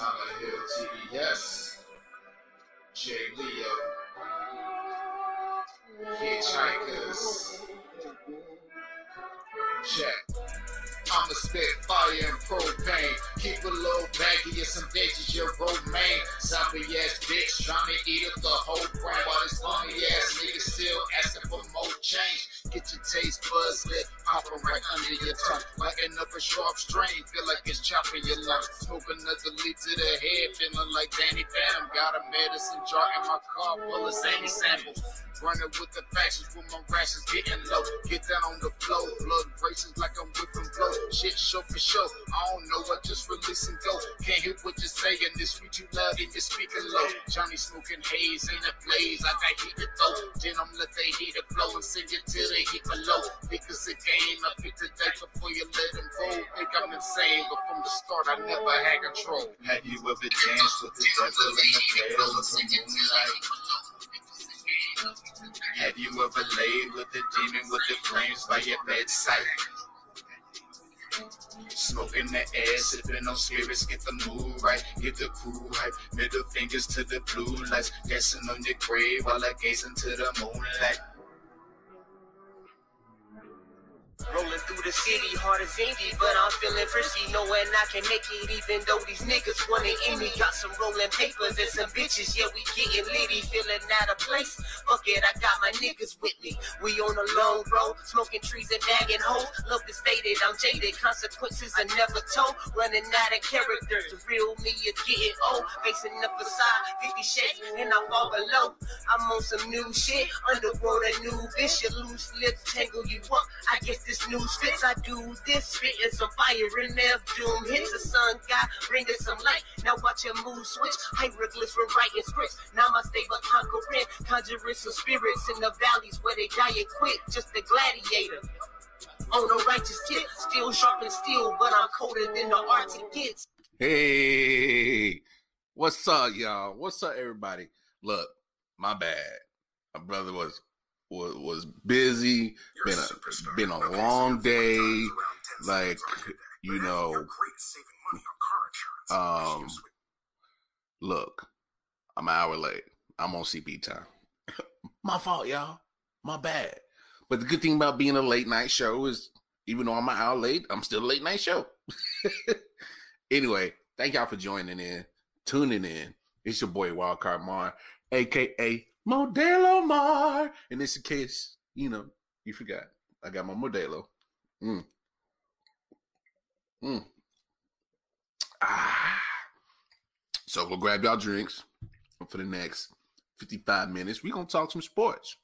Tyler Hill TDS, Jay Leo, Hitchhikers. Check. I'ma spit fire and propane. Keep a little baggy of some veggies, your romaine. Zombie ass bitch trying to eat up the whole brain while this funny ass nigga still asking for more change. Get your taste buds lit, right under your tongue. Lighting up a sharp strain, feel like it's chopping your lungs. Smoke another leaf to the head, feeling like Danny Phantom. Got a medicine jar in my car full of zany samples. Running with the fashions with my rations getting low. Get down on the floor, blood races like I'm whipping blow. Shit show for show. I don't know, I just release and go. Can't hear what you're saying. This sweet you love and you're speaking low. Johnny smoking haze in a blaze. I got heat to throw. Then I'm let the heat flow and send it till they hit below. Because the game, I pick the day before you let them roll. Think I'm insane, but from the start I never had control. Have you ever danced with the devil in the pale of the moonlight? Have you ever laid with a demon with the flames by your bedside? Smoking the air, sipping on spirits, get the mood right, get the crew hype. Middle fingers to the blue lights, dancing on your grave while I gaze into the moonlight. Rolling through the city, hard as indie, but I'm feeling frisky, knowing I can make it even though these niggas wanna end me. Got some rolling papers and some bitches, yeah, we getting litty, feeling out of place. Fuck it, I got my niggas with me. We on a long road, smoking trees and bagging hoes. Love is faded, I'm jaded, consequences are never told. Running out of characters, the real me is getting old. Facing the facade, 50 shades, and I fall below. I'm on some new shit, underworld a new bitch. Your loose lips tangle you up. I guess this news fits. I do this, spitting some fire in there. Doom hits the sun, God bringing some light. Now watch your mood switch. Hieroglyphs from writing scripts. Now my stable conquering, conjuring some spirits in the valleys where they die and quit. Just a gladiator. On a righteous tip, still sharp and steel, but I'm colder than the Arctic gets. Hey, what's up, y'all? What's up, everybody? Look, my bad. My brother was was was busy. Been a been a long day. Like you know, um, look, I'm an hour late. I'm on CP time. my fault, y'all. My bad. But the good thing about being a late night show is, even though I'm an hour late, I'm still a late night show. anyway, thank y'all for joining in, tuning in. It's your boy Wildcard Mar, aka Modelo Mar. And it's in case, you know, you forgot. I got my Modelo. Mm. Mm. Ah. So go grab y'all drinks for the next 55 minutes. We're gonna talk some sports.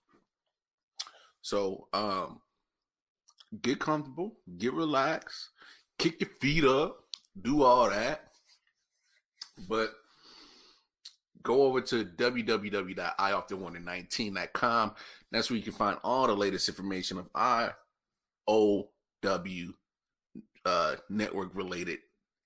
So um get comfortable, get relaxed, kick your feet up, do all that. But go over to www.ioften119.com. That's where you can find all the latest information of IOW uh, network related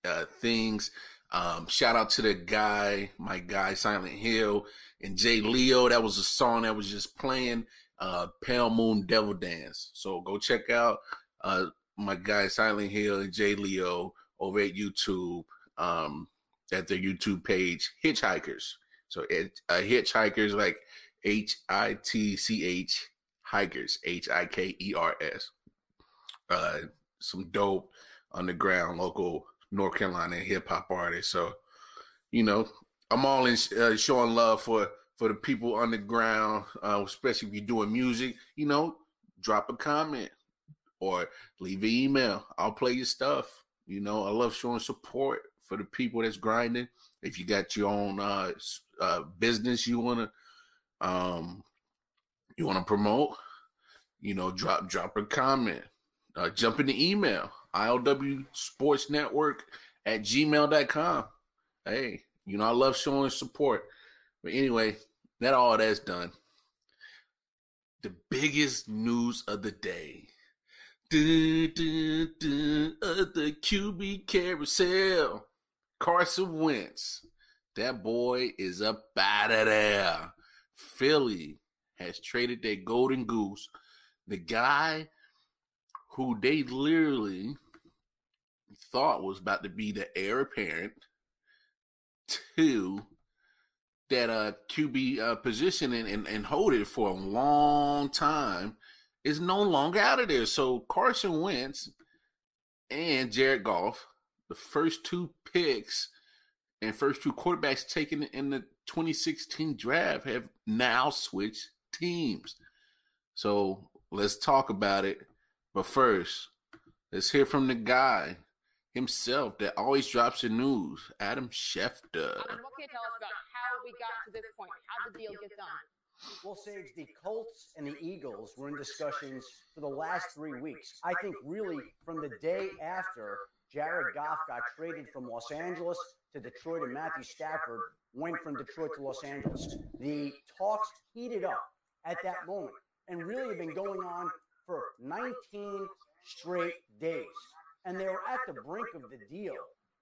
uh, things. Um, shout out to the guy, my guy Silent Hill and Jay Leo. That was a song that was just playing uh, Pale Moon Devil Dance. So go check out uh, my guy Silent Hill and Jay Leo over at YouTube um, at their YouTube page, Hitchhikers. So it, uh, Hitchhikers like H I T C H hikers, H I K E R S. Uh, some dope underground local North Carolina hip hop artist. So, you know, I'm all in uh, showing love for for the people underground, uh, especially if you're doing music. You know, drop a comment or leave an email. I'll play your stuff. You know, I love showing support for the people that's grinding. If you got your own uh, uh, business you wanna um, you wanna promote, you know, drop drop a comment, uh, jump in the email IOW Sports Network at gmail.com. Hey, you know, I love showing support. But anyway, that all that's done. The biggest news of the day. Dun, dun, dun, uh, the QB carousel. Carson Wentz. That boy is up out of there. Philly has traded their golden goose. The guy who they literally thought was about to be the heir apparent to that uh, QB uh, position and, and, and hold it for a long time is no longer out of there. So Carson Wentz and Jared Goff, the first two picks and first two quarterbacks taken in the 2016 draft, have now switched teams. So let's talk about it. But first, let's hear from the guy himself that always drops the news, Adam Schefter. Adam, what can you tell us about how we got to this point? How the deal get done? Well, Sage, the Colts and the Eagles were in discussions for the last three weeks. I think really from the day after Jared Goff got traded from Los Angeles to Detroit and Matthew Stafford went from Detroit to Los Angeles. The talks heated up at that moment and really have been going on for 19 straight days. And they were at the brink of the deal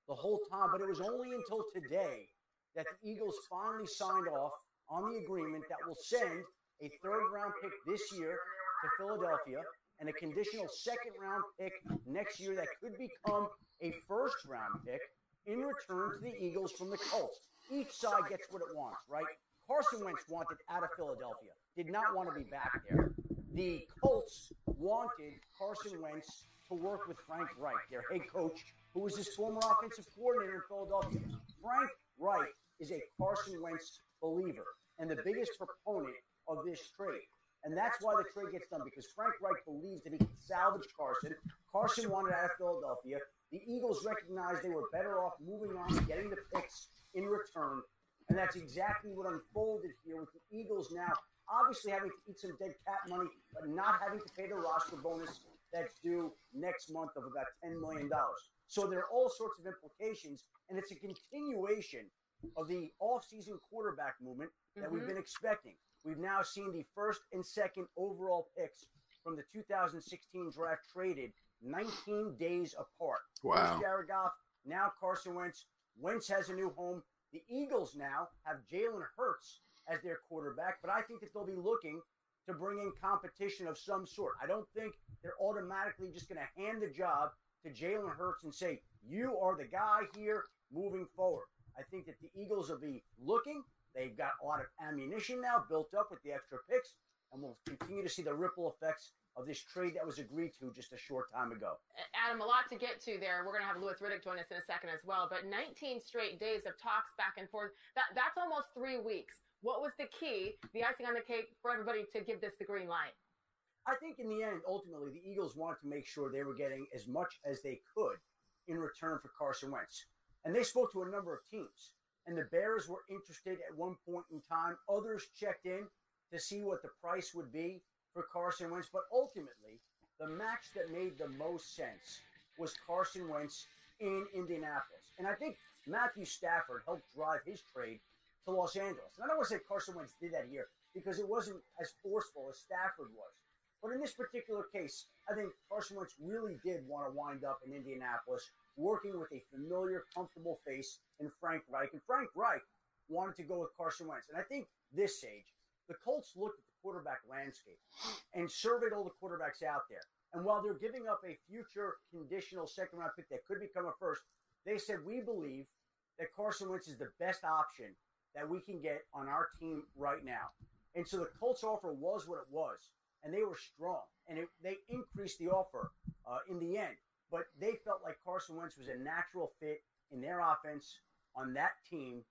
the whole time, but it was only until today that the Eagles finally signed off on the agreement that will send a third round pick this year to Philadelphia and a conditional second round pick next year that could become a first round pick in return to the Eagles from the Colts. Each side gets what it wants, right? Carson Wentz wanted out of Philadelphia, did not want to be back there. The Colts wanted Carson Wentz to work with Frank Reich, their head coach, who was his former offensive coordinator in Philadelphia. Frank Reich is a Carson Wentz believer and the biggest proponent of this trade. And that's why the trade gets done because Frank Reich believes that he can salvage Carson. Carson wanted out of Philadelphia. The Eagles recognized they were better off moving on and getting the picks in return. And that's exactly what unfolded here with the Eagles now obviously having to eat some dead cap money, but not having to pay the roster bonus that's due next month of about $10 million. So there are all sorts of implications, and it's a continuation of the offseason quarterback movement that mm-hmm. we've been expecting. We've now seen the first and second overall picks from the 2016 draft traded 19 days apart. Wow. First Jared Goff, now Carson Wentz. Wentz has a new home. The Eagles now have Jalen Hurts as their quarterback, but I think that they'll be looking to bring in competition of some sort. I don't think they're automatically just going to hand the job to Jalen Hurts and say, You are the guy here moving forward. I think that the Eagles will be looking. They've got a lot of ammunition now built up with the extra picks, and we'll continue to see the ripple effects of this trade that was agreed to just a short time ago. Adam, a lot to get to there. We're going to have Louis Riddick join us in a second as well. But 19 straight days of talks back and forth. That, that's almost three weeks. What was the key, the icing on the cake for everybody to give this the green light? I think in the end, ultimately, the Eagles wanted to make sure they were getting as much as they could in return for Carson Wentz. And they spoke to a number of teams. And the Bears were interested at one point in time. Others checked in to see what the price would be for Carson Wentz. But ultimately, the match that made the most sense was Carson Wentz in Indianapolis. And I think Matthew Stafford helped drive his trade to Los Angeles. And I don't want to say Carson Wentz did that here because it wasn't as forceful as Stafford was. But in this particular case, I think Carson Wentz really did want to wind up in Indianapolis working with a familiar, comfortable face in Frank Reich. And Frank Reich wanted to go with Carson Wentz. And I think this stage, the Colts looked at the quarterback landscape and surveyed all the quarterbacks out there. And while they're giving up a future conditional second round pick that could become a first, they said, We believe that Carson Wentz is the best option that we can get on our team right now. And so the Colts offer was what it was, and they were strong, and it, they increased the offer uh, in the end. But they felt like Carson Wentz was a natural fit in their offense on that team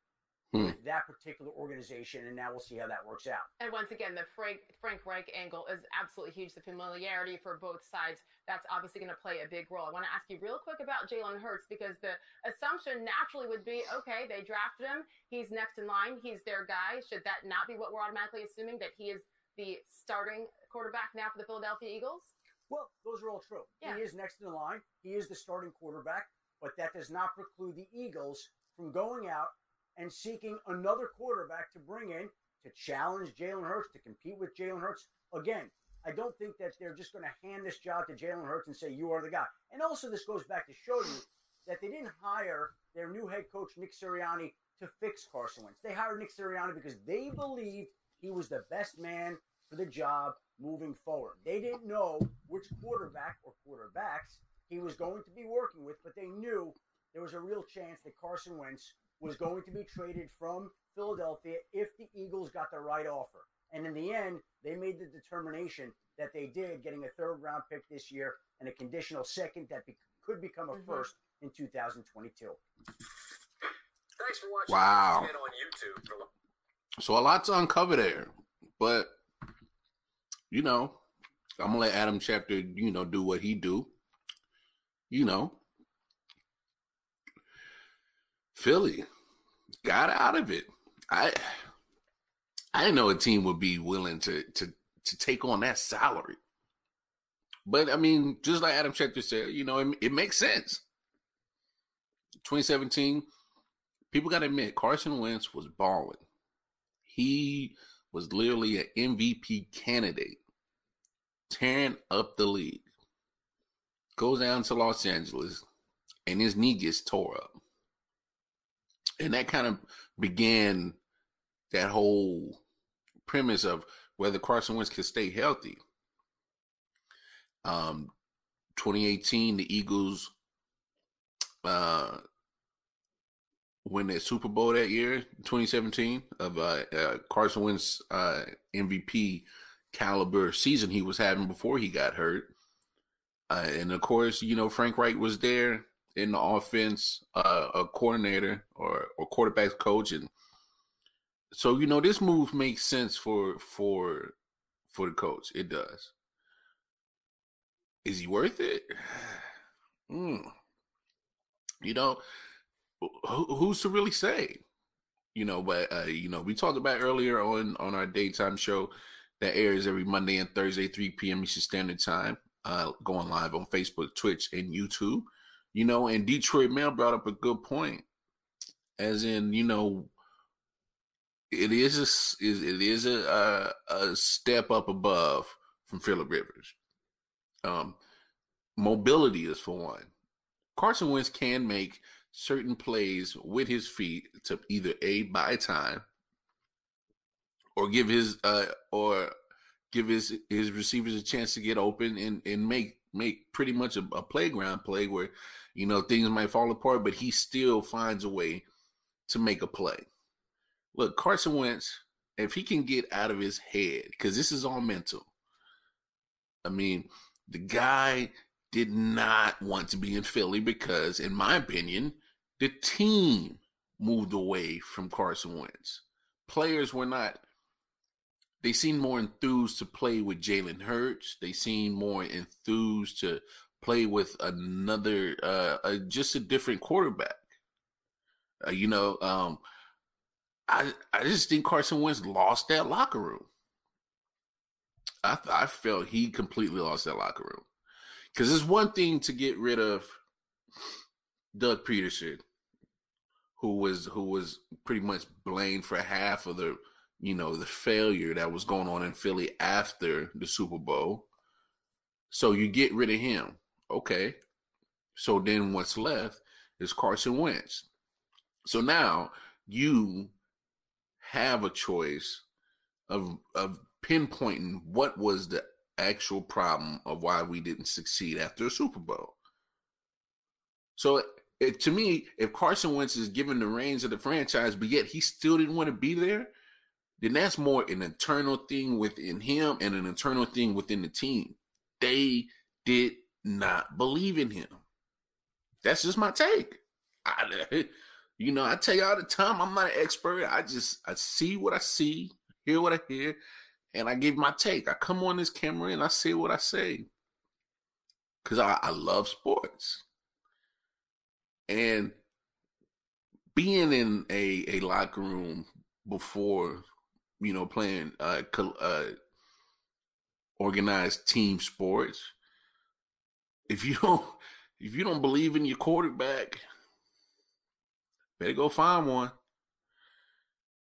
hmm. that particular organization, and now we'll see how that works out. And once again, the Frank Frank Reich angle is absolutely huge. The familiarity for both sides that's obviously going to play a big role. I want to ask you real quick about Jalen Hurts because the assumption naturally would be, okay, they drafted him, he's next in line, he's their guy. Should that not be what we're automatically assuming that he is the starting quarterback now for the Philadelphia Eagles? Well, those are all true. Yeah. He is next in the line. He is the starting quarterback, but that does not preclude the Eagles from going out and seeking another quarterback to bring in to challenge Jalen Hurts, to compete with Jalen Hurts. Again, I don't think that they're just going to hand this job to Jalen Hurts and say, you are the guy. And also, this goes back to show you that they didn't hire their new head coach, Nick Sirianni, to fix Carson Wentz. They hired Nick Sirianni because they believed he was the best man for the job moving forward. They didn't know which quarterback or quarterbacks he was going to be working with, but they knew there was a real chance that Carson Wentz was going to be traded from Philadelphia if the Eagles got the right offer. And in the end, they made the determination that they did, getting a third round pick this year and a conditional second that be- could become a Mhm. first in 2022. Thanks for watching. Wow. on YouTube So a lot to uncover there, but you know, I'm gonna let Adam Schefter, you know, do what he do. You know, Philly got out of it. I I didn't know a team would be willing to to to take on that salary. But I mean, just like Adam Schefter said, you know, it, it makes sense. 2017, people got to admit, Carson Wentz was balling. He was literally an MVP candidate, tearing up the league. Goes down to Los Angeles, and his knee gets tore up. And that kind of began that whole premise of whether Carson Wentz could stay healthy. Um, 2018, the Eagles uh, win that Super Bowl that year, 2017, of uh, uh, Carson Wentz uh, MVP caliber season he was having before he got hurt. Uh, and of course, you know, Frank Reich was there in the offense, uh, a coordinator or, or quarterback coach. And so, you know, this move makes sense for, for, for the coach. It does. Is he worth it? Mm. You know, who, who's to really say? You know, but uh, you know, we talked about earlier on on our daytime show that airs every Monday and Thursday, 3 p.m. Eastern Standard Time, uh, going live on Facebook, Twitch, and YouTube. You know, and Detroit Mail brought up a good point, as in, you know, it is a it is a a, a step up above from Philip Rivers. Um, mobility is for one. Carson Wentz can make certain plays with his feet to either a buy time or give his uh or give his his receivers a chance to get open and and make make pretty much a, a playground play where you know things might fall apart, but he still finds a way to make a play. Look, Carson Wentz, if he can get out of his head, because this is all mental. I mean, the guy did not want to be in Philly because, in my opinion, the team moved away from Carson Wentz. Players were not, they seemed more enthused to play with Jalen Hurts. They seemed more enthused to play with another, uh, uh just a different quarterback. Uh, you know, um, I I just think Carson Wentz lost that locker room. I I felt he completely lost that locker room because it's one thing to get rid of Doug Pederson, who was who was pretty much blamed for half of the you know the failure that was going on in Philly after the Super Bowl. So you get rid of him, okay? So then what's left is Carson Wentz. So now you have a choice of of pinpointing what was the actual problem of why we didn't succeed after a Super Bowl. So it, to me, if Carson Wentz is given the reins of the franchise, but yet he still didn't want to be there, then that's more an internal thing within him and an internal thing within the team. They did not believe in him. That's just my take. I, you know, I tell you all the time, I'm not an expert. I just I see what I see, hear what I hear, and I give my take. I come on this camera and I say what I say because I, I love sports. And being in a, a locker room before, you know, playing uh, uh, organized team sports, if you don't if you don't believe in your quarterback, better go find one.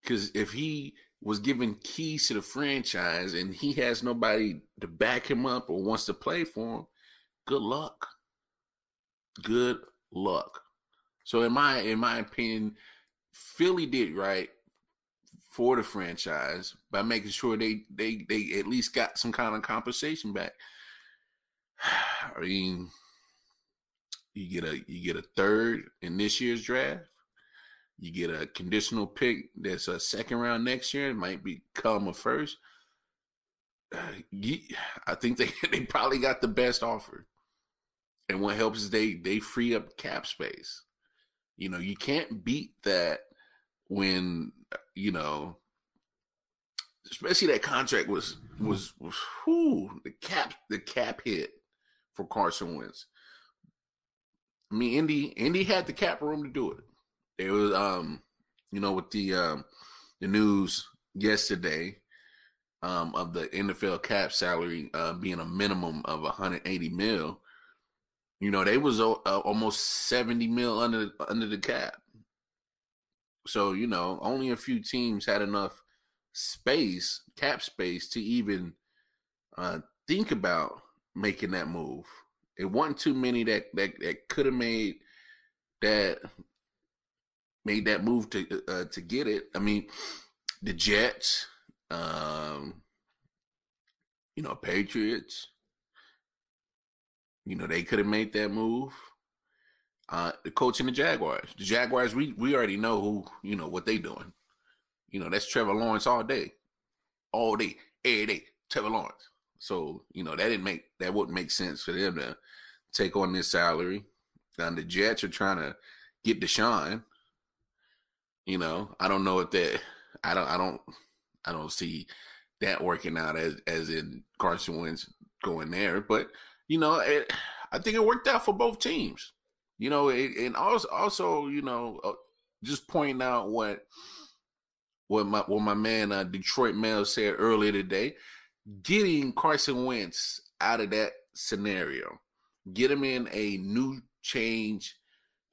Because if he was given keys to the franchise and he has nobody to back him up or wants to play for him, good luck. Good luck. So in my in my opinion, Philly did right for the franchise by making sure they they they at least got some kind of compensation back. I mean, you get a you get a third in this year's draft. You get a conditional pick that's a second round next year. It might become a first. Uh, I think they they probably got the best offer. And what helps is they they free up cap space. You know, you can't beat that when you know, especially that contract was was, was whew, the cap the cap hit for Carson Wentz. I mean, Indy Indy had the cap room to do it. It was um, you know, with the um the news yesterday um of the NFL cap salary uh being a minimum of 180 mil you know, they was uh, almost 70 mil under under the cap. So, you know, only a few teams had enough space, cap space to even uh, think about making that move. It wasn't too many that that, that could have made that made that move to uh, to get it. I mean, the Jets, um, you know, Patriots, you know, they could have made that move. Uh, the coach and the Jaguars. The Jaguars, we we already know who, you know, what they doing. You know, that's Trevor Lawrence all day. All day, every day, Trevor Lawrence. So, you know, that didn't make that wouldn't make sense for them to take on this salary. And the Jets are trying to get Deshaun. You know, I don't know if that I don't I don't I don't see that working out as as in Carson Wentz going there, but you know, it, I think it worked out for both teams. You know, it, and also, also, you know, uh, just pointing out what what my what my man uh, Detroit Mail said earlier today, getting Carson Wentz out of that scenario, get him in a new change,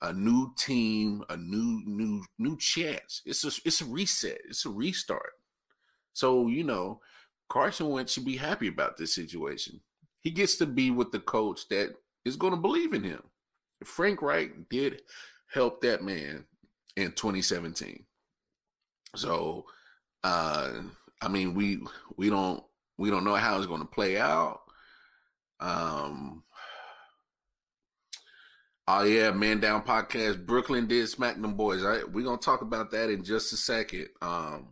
a new team, a new new new chance. It's a it's a reset. It's a restart. So you know, Carson Wentz should be happy about this situation he gets to be with the coach that is going to believe in him. Frank Reich did help that man in 2017. So, uh, I mean, we we don't we don't know how it's going to play out. Um, oh yeah, Man Down podcast. Brooklyn did smack them boys. Right, we're gonna talk about that in just a second. Um,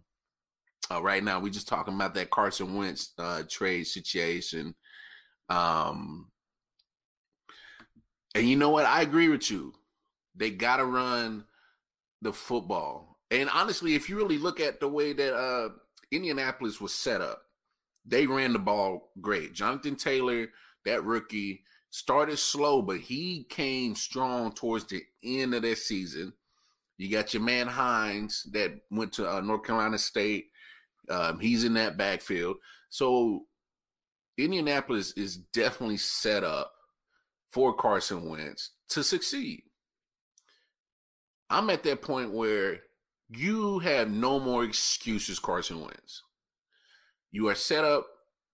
uh, right now, we're just talking about that Carson Wentz uh, trade situation um, and you know what? I agree with you. They got to run the football. And honestly, if you really look at the way that uh, Indianapolis was set up, they ran the ball great. Jonathan Taylor, that rookie, started slow, but he came strong towards the end of that season. You got your man Hines that went to uh, North Carolina State. Um, he's in that backfield. So Indianapolis is definitely set up for Carson Wentz to succeed. I'm at that point where you have no more excuses, Carson Wentz. You are set up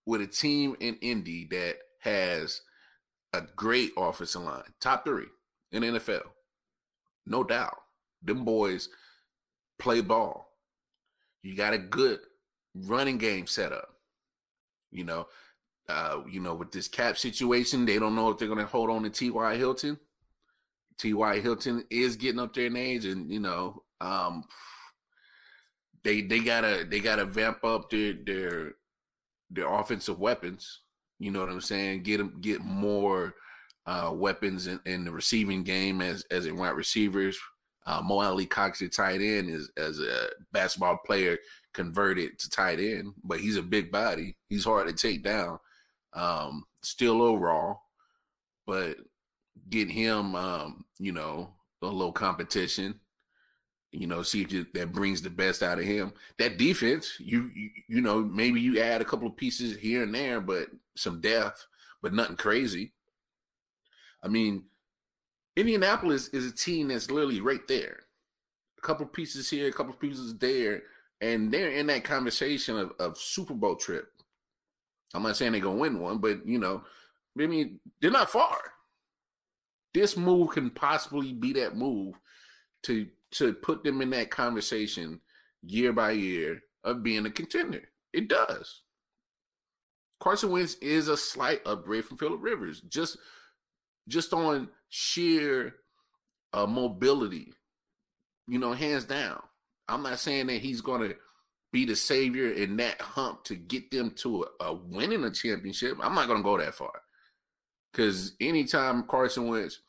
with a team in Indy that has a great offensive line, top three in NFL. No doubt. Them boys play ball. You got a good running game set up. You know, uh, you know, with this cap situation, they don't know if they're going to hold on to T.Y. Hilton. T.Y. Hilton is getting up there in age, and you know, um, they they gotta they gotta vamp up their their their offensive weapons. You know what I'm saying? Get them get more uh, weapons in, in, the receiving game as as in wide receivers. Uh, Mo Alie-Cox, the tight end, is as a basketball player converted to tight end, but he's a big body. He's hard to take down. Um, still raw, but get him, um, you know, a little competition. You know, see if that brings the best out of him. That defense, you, you you know, maybe you add a couple of pieces here and there, but some depth, but nothing crazy. I mean, Indianapolis is a team that's literally right there. A couple pieces here, a couple pieces there, and they're in that conversation of, of Super Bowl trip. I'm not saying they're gonna win one, but you know, I mean, they're not far. This move can possibly be that move to to put them in that conversation year by year of being a contender. It does. Carson Wentz is a slight upgrade from Philip Rivers, just just on sheer uh, mobility. you know, hands down. I'm not saying that he's to be the savior in that hump to get them to a, a winning a championship. I'm not going to go that far. Because anytime Carson Wentz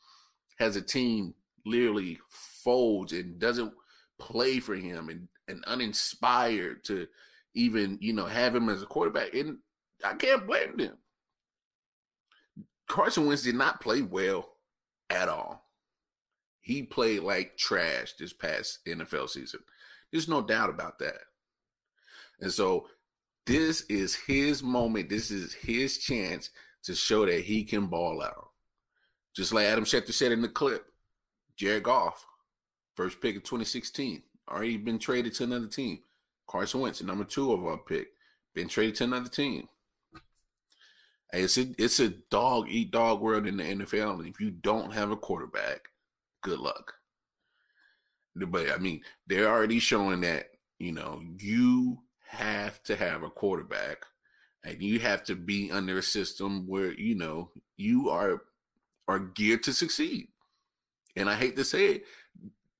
has a team literally folds and doesn't play for him and, and uninspired to even, you know, have him as a quarterback, and I can't blame them. Carson Wentz did not play well at all. He played like trash this past NFL season. There's no doubt about that. And so this is his moment. This is his chance to show that he can ball out. Just like Adam Schefter said in the clip, Jared Goff, first pick of 2016, already been traded to another team. Carson Wentz, number two of our pick, been traded to another team. It's a it's a dog eat dog world in the NFL. If you don't have a quarterback, good luck. But I mean, they're already showing that you know you have to have a quarterback, and you have to be under a system where you know you are are geared to succeed. And I hate to say it,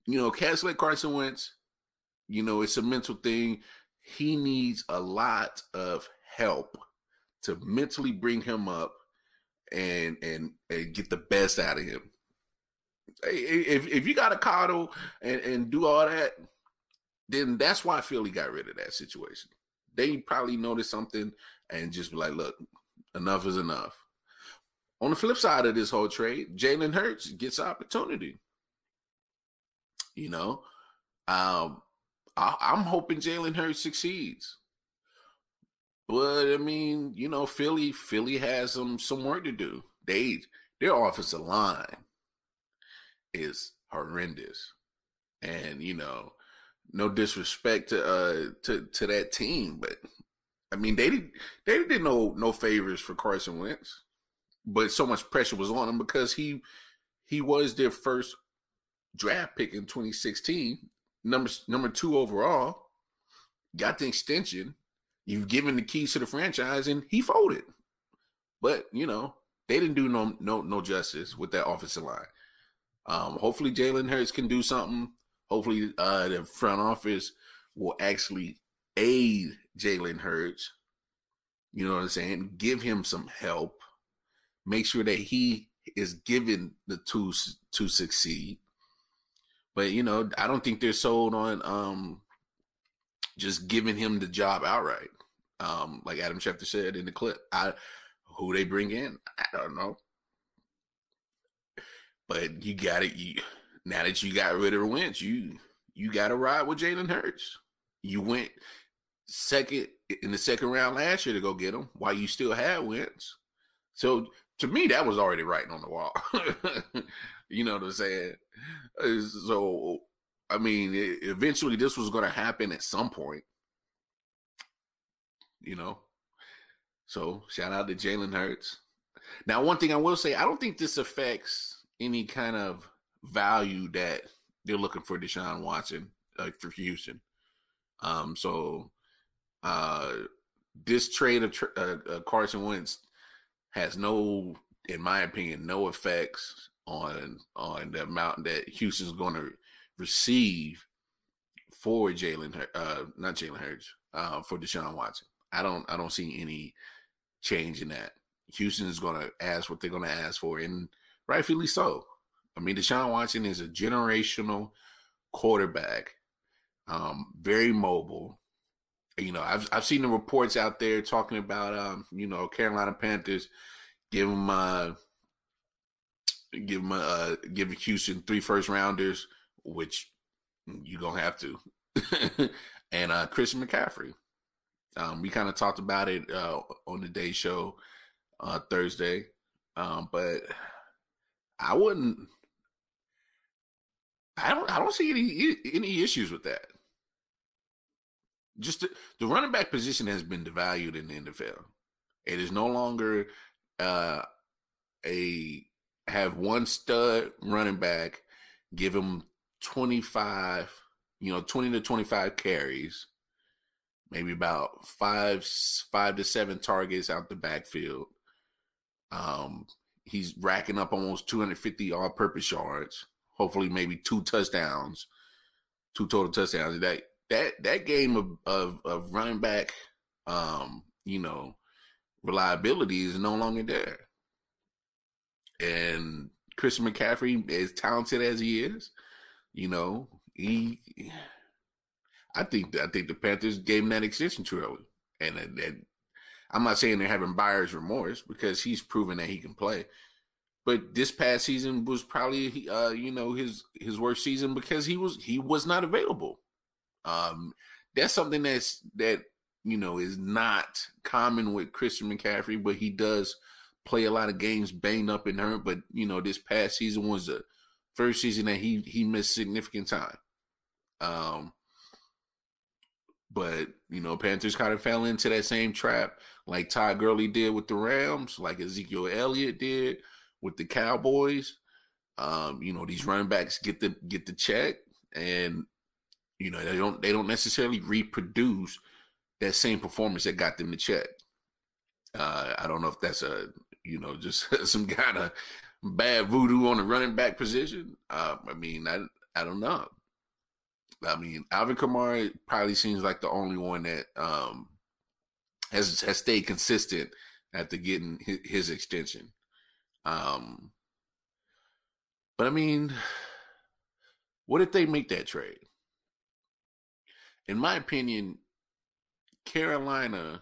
you know, cats like Carson Wentz, you know, it's a mental thing. He needs a lot of help to mentally bring him up and and, and get the best out of him. If if you got to coddle and, and do all that, then that's why Philly got rid of that situation. They probably noticed something and just be like, look, enough is enough. On the flip side of this whole trade, Jalen Hurts gets opportunity. You know, um, I, I'm hoping Jalen Hurts succeeds. But I mean, you know, Philly, Philly has some some work to do. They their offensive line is horrendous, and you know, no disrespect to uh to to that team, but I mean, they did they did no no favors for Carson Wentz, but so much pressure was on him because he he was their first draft pick in 2016, number number two overall, got the extension You've given the keys to the franchise, and he folded. But you know they didn't do no no no justice with that offensive line. Um, hopefully, Jalen Hurts can do something. Hopefully, uh, the front office will actually aid Jalen Hurts. You know what I'm saying? Give him some help. Make sure that he is given the tools to succeed. But you know, I don't think they're sold on um just giving him the job outright. Um, like Adam Schefter said in the clip, I who they bring in, I don't know. But you got it. You now that you got rid of Wentz, you you got to ride with Jalen Hurts. You went second in the second round last year to go get him, while you still had Wentz. So to me, that was already writing on the wall. you know what I'm saying? So I mean, eventually this was going to happen at some point you know. So shout out to Jalen Hurts. Now, one thing I will say, I don't think this affects any kind of value that they're looking for Deshaun Watson uh, for Houston. Um, so uh, this trade of uh, uh, Carson Wentz has no, in my opinion, no effects on on the amount that Houston's going to receive for Jalen, uh, not Jalen Hurts, uh, for Deshaun Watson. I don't I don't see any change in that. Houston is going to ask what they're going to ask for, and rightfully so. I mean, Deshaun Watson is a generational quarterback, um, very mobile. You know, I've I've seen the reports out there talking about, um, you know, Carolina Panthers give him uh, give him uh, give Houston three first rounders, which you gonna have to, and uh, Christian McCaffrey. Um, we kind of talked about it uh, on the day show uh, Thursday, um, but I wouldn't. I don't. I don't see any any issues with that. Just the, the running back position has been devalued in the NFL. It is no longer uh, a have one stud running back, give him twenty five, you know, twenty to twenty five carries maybe about five five to seven targets out the backfield. Um, he's racking up almost 250 all-purpose yards. Hopefully, maybe two touchdowns. two total touchdowns. That that that game of of, of running back, um, you know, reliability is no longer there. And Christian McCaffrey, as talented as he is, you know, he. I think I think the Panthers gave him that extension too early, and, and I'm not saying they're having buyer's remorse because he's proven that he can play. But this past season was probably uh, you know his his worst season because he was he was not available. Um, that's something that's that you know is not common with Christian McCaffrey, but he does play a lot of games banged up and hurt. But you know this past season was the first season that he he missed significant time. Um, but you know Panthers kind of fell into that same trap like Todd Gurley did with the Rams, like Ezekiel Elliott did with the Cowboys. Um, you know, these running backs get the get the check and you know, they don't they don't necessarily reproduce that same performance that got them the check. Uh, I don't know if that's a you know just some kind of bad voodoo on the running back position. Uh, I mean, I I don't know. I mean, Alvin Kamara probably seems like the only one that um, has has stayed consistent after getting his, his extension. Um, but I mean, what if they make that trade? In my opinion, Carolina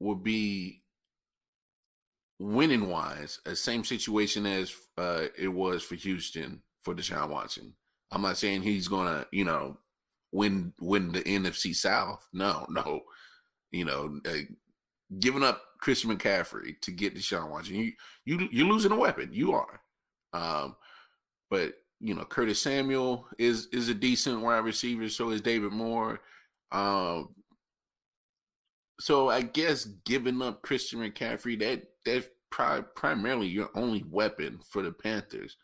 would be winning wise a same situation as uh, it was for Houston for Deshaun Watson. I'm not saying he's gonna, you know, win win the NFC South. No, no, you know, uh, giving up Christian McCaffrey to get Deshaun Watson, you you you're losing a weapon. You are. Um, but you know, Curtis Samuel is is a decent wide receiver. So is David Moore. Um, so I guess giving up Christian McCaffrey that that's pri- primarily your only weapon for the Panthers.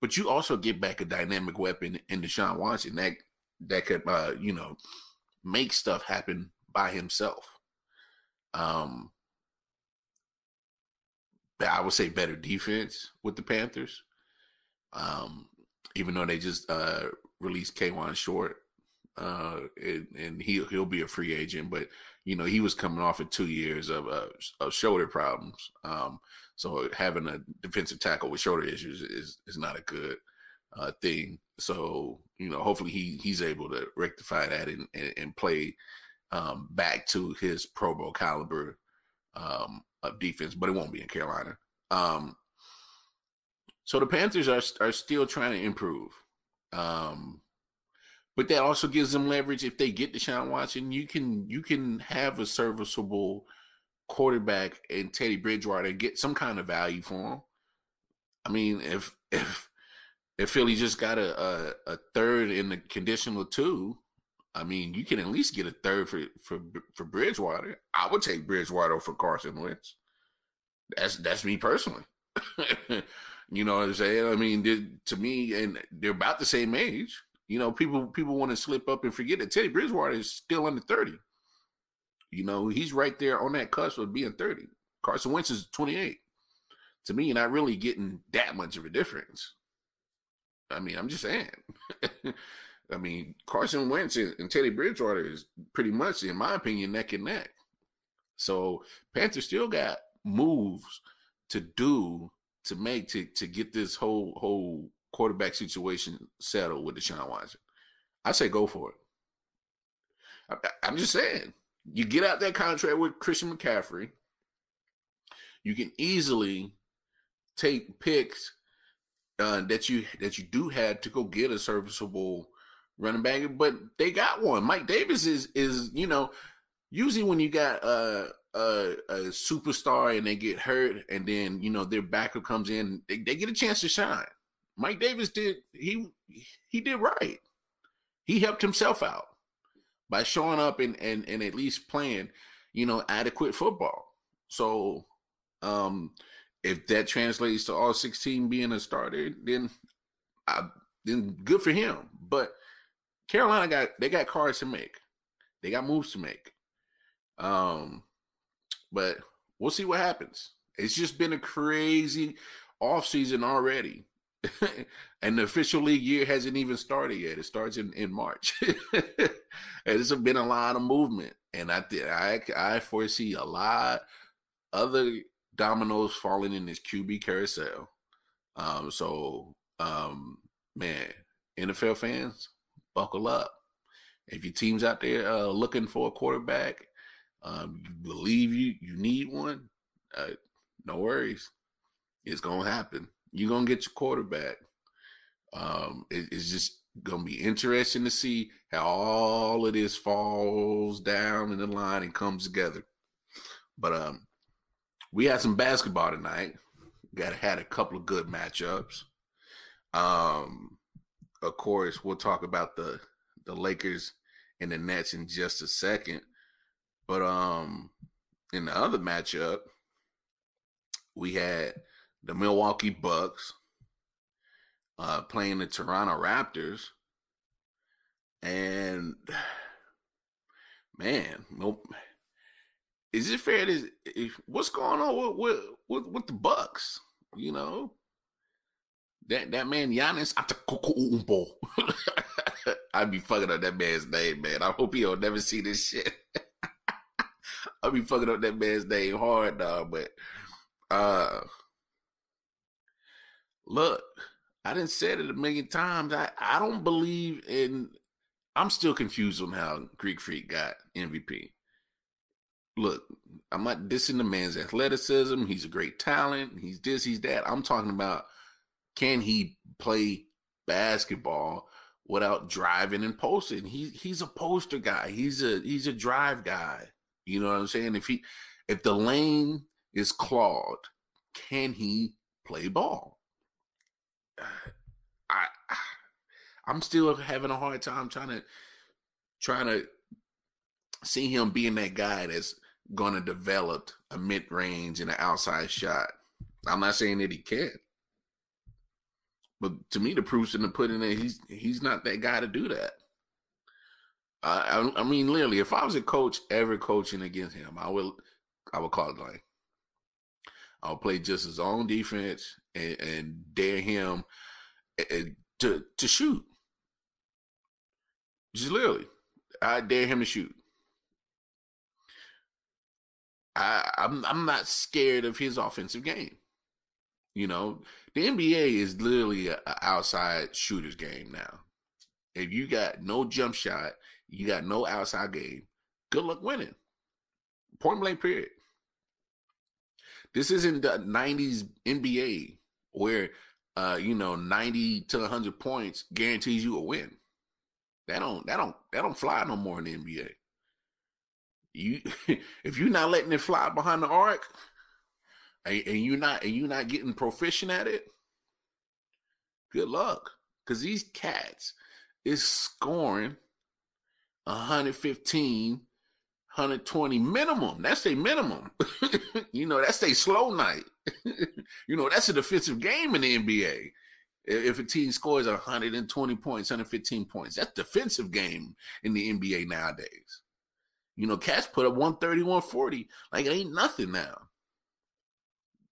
But you also get back a dynamic weapon in Deshaun Watson that that could uh, you know make stuff happen by himself. Um, I would say better defense with the Panthers. Um, even though they just uh, released Kawann Short, uh, and, and he he'll be a free agent, but you know he was coming off of two years of uh, of shoulder problems. Um, so having a defensive tackle with shoulder issues is is not a good uh, thing. So you know, hopefully he he's able to rectify that and and, and play um, back to his Pro Bowl caliber um, of defense, but it won't be in Carolina. Um, so the Panthers are are still trying to improve. Um, but that also gives them leverage if they get Deshaun Watson. You can you can have a serviceable quarterback and Teddy Bridgewater get some kind of value for him. I mean, if if if Philly just got a, a, a third in the conditional two, I mean, you can at least get a third for for for Bridgewater. I would take Bridgewater for Carson Wentz. That's that's me personally. You know what I'm saying? I mean, to me, and they're about the same age. You know, people people want to slip up and forget that Teddy Bridgewater is still under 30. You know, he's right there on that cusp of being 30. Carson Wentz is 28. To me, you're not really getting that much of a difference. I mean, I'm just saying. I mean, Carson Wentz and Teddy Bridgewater is pretty much, in my opinion, neck and neck. So Panthers still got moves to do to make to to get this whole whole quarterback situation settled with Deshaun Watson. I say go for it. I, am just saying, you get out that contract with Christian McCaffrey. You can easily take picks uh, that you that you do have to go get a serviceable running back, but they got one. Mike Davis is is you know usually when you got uh a, a superstar and they get hurt, and then you know their backup comes in, they, they get a chance to shine. Mike Davis did he he did right. He helped himself out by showing up and and, and at least playing, you know, adequate football. So um if that translates to all 16 being a starter, then I, then good for him. But Carolina got they got cards to make. They got moves to make. Um but we'll see what happens. It's just been a crazy offseason already. and the official league year hasn't even started yet. It starts in, in March. and there's been a lot of movement. And I, I I foresee a lot other dominoes falling in this QB carousel. Um, so um, man, NFL fans, buckle up. If your team's out there uh, looking for a quarterback, um, you believe you you need one, uh, no worries, it's gonna happen. You're gonna get your quarterback. Um, it, it's just gonna be interesting to see how all of this falls down in the line and comes together. But um, we had some basketball tonight. Got had a couple of good matchups. Um, of course, we'll talk about the the Lakers and the Nets in just a second. But um, in the other matchup, we had the Milwaukee Bucks uh, playing the Toronto Raptors, and man, nope. is it fair to what's going on with with, with, the Bucks? You know, that that man Giannis Antetokounmpo. I'd be fucking up that man's name, man. I hope he don't never see this shit. I'll be fucking up that man's name hard, dog. But uh look, I didn't say it a million times. I, I don't believe in I'm still confused on how Greek Freak got MVP. Look, I'm not dissing the man's athleticism. He's a great talent. He's this, he's that. I'm talking about can he play basketball without driving and posting? He he's a poster guy. He's a he's a drive guy. You know what I'm saying? If he if the lane is clawed, can he play ball? I I'm still having a hard time trying to trying to see him being that guy that's going to develop a mid range and an outside shot. I'm not saying that he can't, but to me, the proof's in the pudding that he's he's not that guy to do that. I, I, mean, literally, if I was a coach ever coaching against him, I would I would call it like I'll play just his own defense and, and dare him to to shoot. Just literally, I dare him to shoot. I I'm I'm not scared of his offensive game. You know, the NBA is literally an outside shooters game now. If you got no jump shot, you got no outside game, good luck winning. Point blank period. This isn't the 90s NBA where uh, you know, 90 to 100 points guarantees you a win. That don't that don't that don't fly no more in the NBA. You if you're not letting it fly behind the arc, and, and you're not and you're not getting proficient at it, good luck. Cause these cats is scoring 115, 120 minimum. That's a minimum. you know, that's a slow night. you know, that's a defensive game in the NBA. If a team scores 120 points, 115 points, that's defensive game in the NBA nowadays. You know, Cats put up 130, 140. Like it ain't nothing now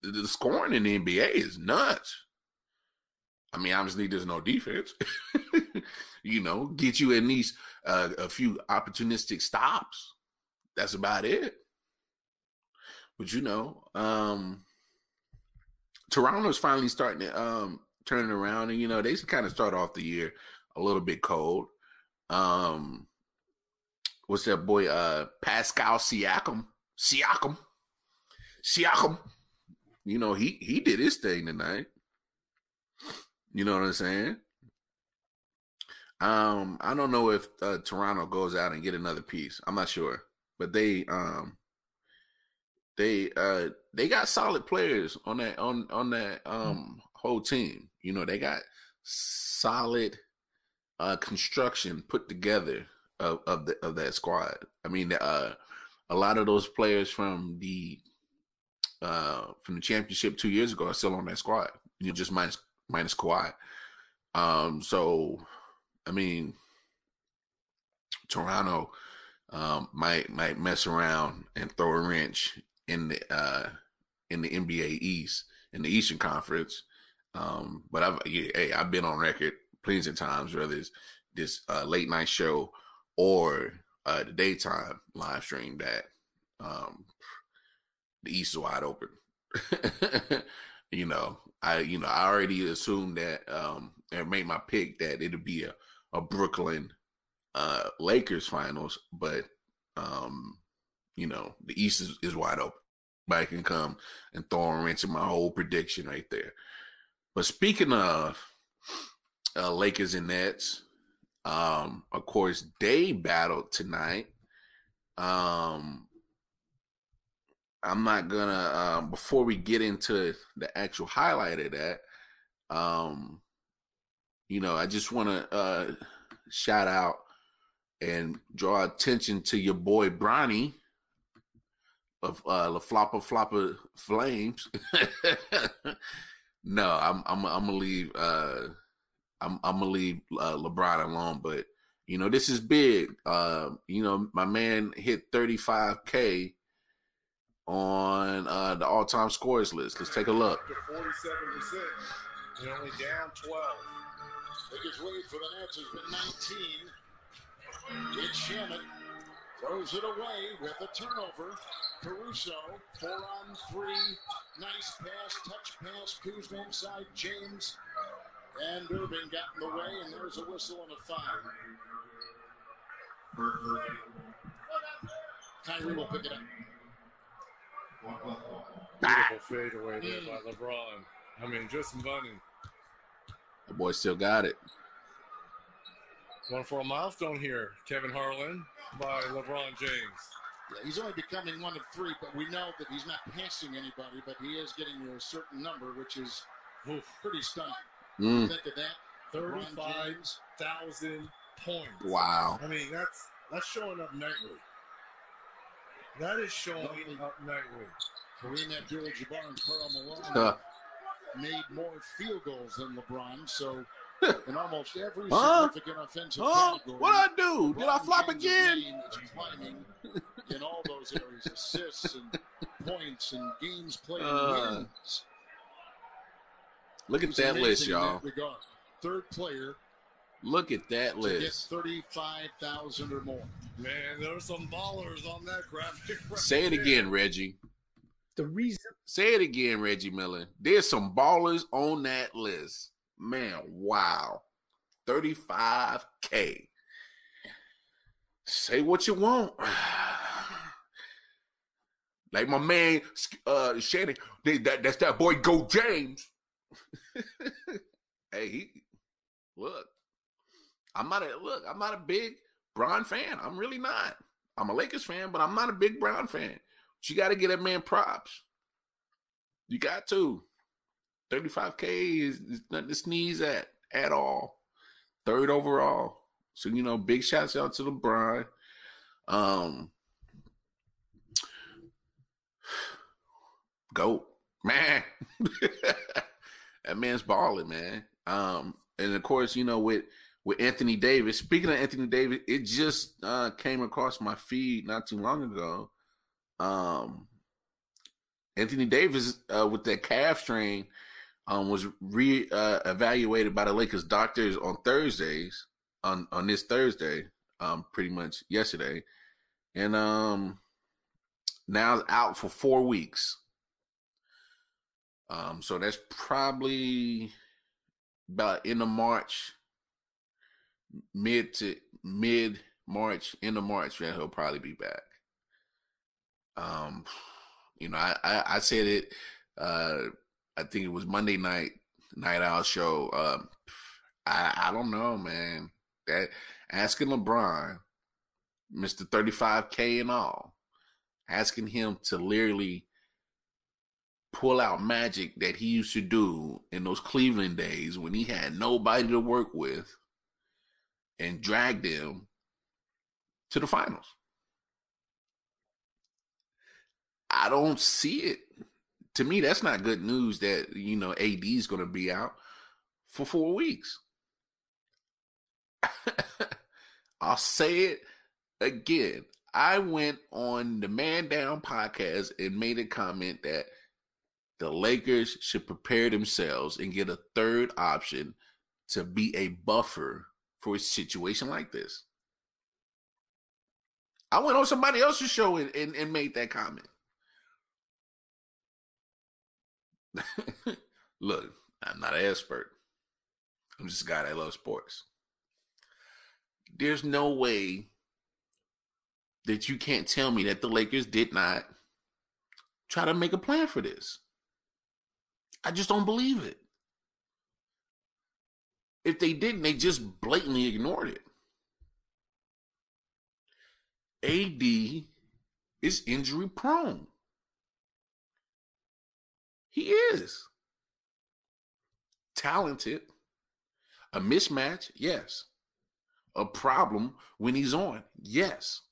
the, scoring in the NBA is nuts. I mean, obviously, there's no defense. you know, get you at least uh, a few opportunistic stops. That's about it. But you know, um, Toronto's finally starting to um, turn around, and you know they kind of start off the year a little bit cold. Um, what's that boy? Uh, Pascal Siakam. Siakam. Siakam you know, he he did his thing tonight. You know what I'm saying? Um, I don't know if uh, Toronto goes out and get another piece. I'm not sure, but they um they uh they got solid players on that on on that um whole team. You know, they got solid uh construction put together of of the of that squad. I mean, uh a lot of those players from the uh, from the championship two years ago are still on that squad. You just minus minus Kawhi. Um, so I mean, Toronto um, might might mess around and throw a wrench in the uh, in the NBA East in the Eastern Conference. Um, but I've yeah, hey, I've been on record plenty of times, whether it's this uh, late night show or uh, the daytime live stream, that um, the East is wide open. you know, I you know I already assumed that um, and made my pick that it'd be a, a Brooklyn uh, Lakers finals, but um, you know the East is, is wide open. I can come and throw a wrench in my whole prediction right there. But speaking of uh, Lakers and Nets, um, of course, they battled tonight. Um, I'm not gonna um, before we get into the actual highlight of that. Um, you know, I just want to uh, shout out and draw attention to your boy Bronny of uh, La Floppa Floppa Flames. no, I'm I'm I'm gonna leave. Uh, I'm I'm gonna leave uh, LeBron alone, but you know this is big. Uh, you know my man hit 35k on uh, the all-time scores list. Let's take a look. To 47%, and only down 12. Biggest lead for the Nets has been 19. It's Shannon. Throws it away with a turnover. Caruso, four on three. Nice pass, touch pass. Kuzma inside James. And Irving got in the way, and there's a whistle and a foul. Kyrie will pick it up. Beautiful fadeaway there by LeBron. I mean, just money. The boy still got it. One for a milestone here, Kevin Harlan by LeBron James. Yeah, he's only becoming one of three, but we know that he's not passing anybody, but he is getting to a certain number, which is Oof, pretty stunning. Mm, Think of that. 35,000 points. wow. I mean, that's that's showing up nightly. That is showing up nightly. Kareem Abdul-Jabbar and Karl Malone Uh, made more field goals than LeBron, so in almost every Huh? significant offensive Huh? category, What I do? Did I flop again? climbing in all those areas: assists and points and games played and Uh, wins. Look at that list, y'all. that. Third player Look at that to get list. thirty-five thousand or more. Man, there are some ballers on that graphic. right Say it there. again, Reggie. The reason Say it again, Reggie Miller. There's some ballers on that list. Man, wow. 35K. Say what you want. Like my man uh Shannon, they- that, that's that boy Go James. hey, he look. I'm not a look, I'm not a big Bron fan. I'm really not. I'm a Lakers fan, but I'm not a big Bron fan. But you got to get that man props. You got to. 35K is, is nothing to sneeze at at all. Third overall. So, you know, big shouts out to LeBron. Um, go, man. that man's balling, man. Um, and of course, you know, with with Anthony Davis. Speaking of Anthony Davis, it just uh, came across my feed not too long ago. Um, Anthony Davis uh, with that calf strain um, was re uh, evaluated by the Lakers doctors on Thursdays on on this Thursday, um, pretty much yesterday, and um, now out for four weeks. Um, so that's probably about end of March, mid to mid March, end of March, that he'll probably be back. Um, you know, I, I, I said it. Uh, I think it was Monday night, night owl show. Um, I, I don't know, man. That asking LeBron, Mister Thirty Five K and all, asking him to literally pull out magic that he used to do in those Cleveland days when he had nobody to work with, and drag them to the finals. I don't see it. To me, that's not good news that, you know, AD is going to be out for four weeks. I'll say it again. I went on the Man Down podcast and made a comment that the Lakers should prepare themselves and get a third option to be a buffer for a situation like this. I went on somebody else's show and, and, and made that comment. Look, I'm not an expert. I'm just a guy that loves sports. There's no way that you can't tell me that the Lakers did not try to make a plan for this. I just don't believe it. If they didn't, they just blatantly ignored it. AD is injury prone. He is. Talented. A mismatch? Yes. A problem when he's on? Yes.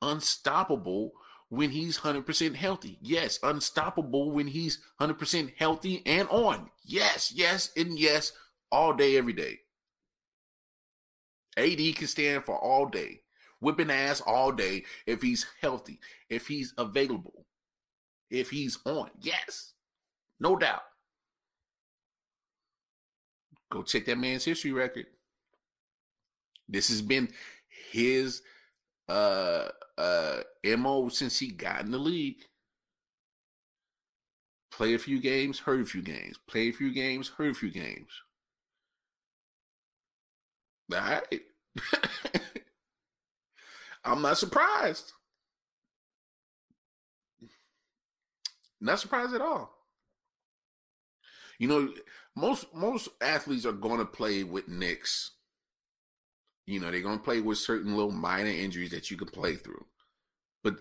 Unstoppable when he's 100% healthy. Yes. Unstoppable when he's 100% healthy and on. Yes, yes, and yes, all day, every day. AD can stand for all day, whipping ass all day if he's healthy, if he's available, if he's on. Yes, no doubt. Go check that man's history record. This has been his uh uh MO since he got in the league. Play a few games, hurt a few games. Play a few games, hurt a few games. All right. I'm not surprised. Not surprised at all. You know, most most athletes are going to play with nicks you know, they're going to play with certain little minor injuries that you can play through. But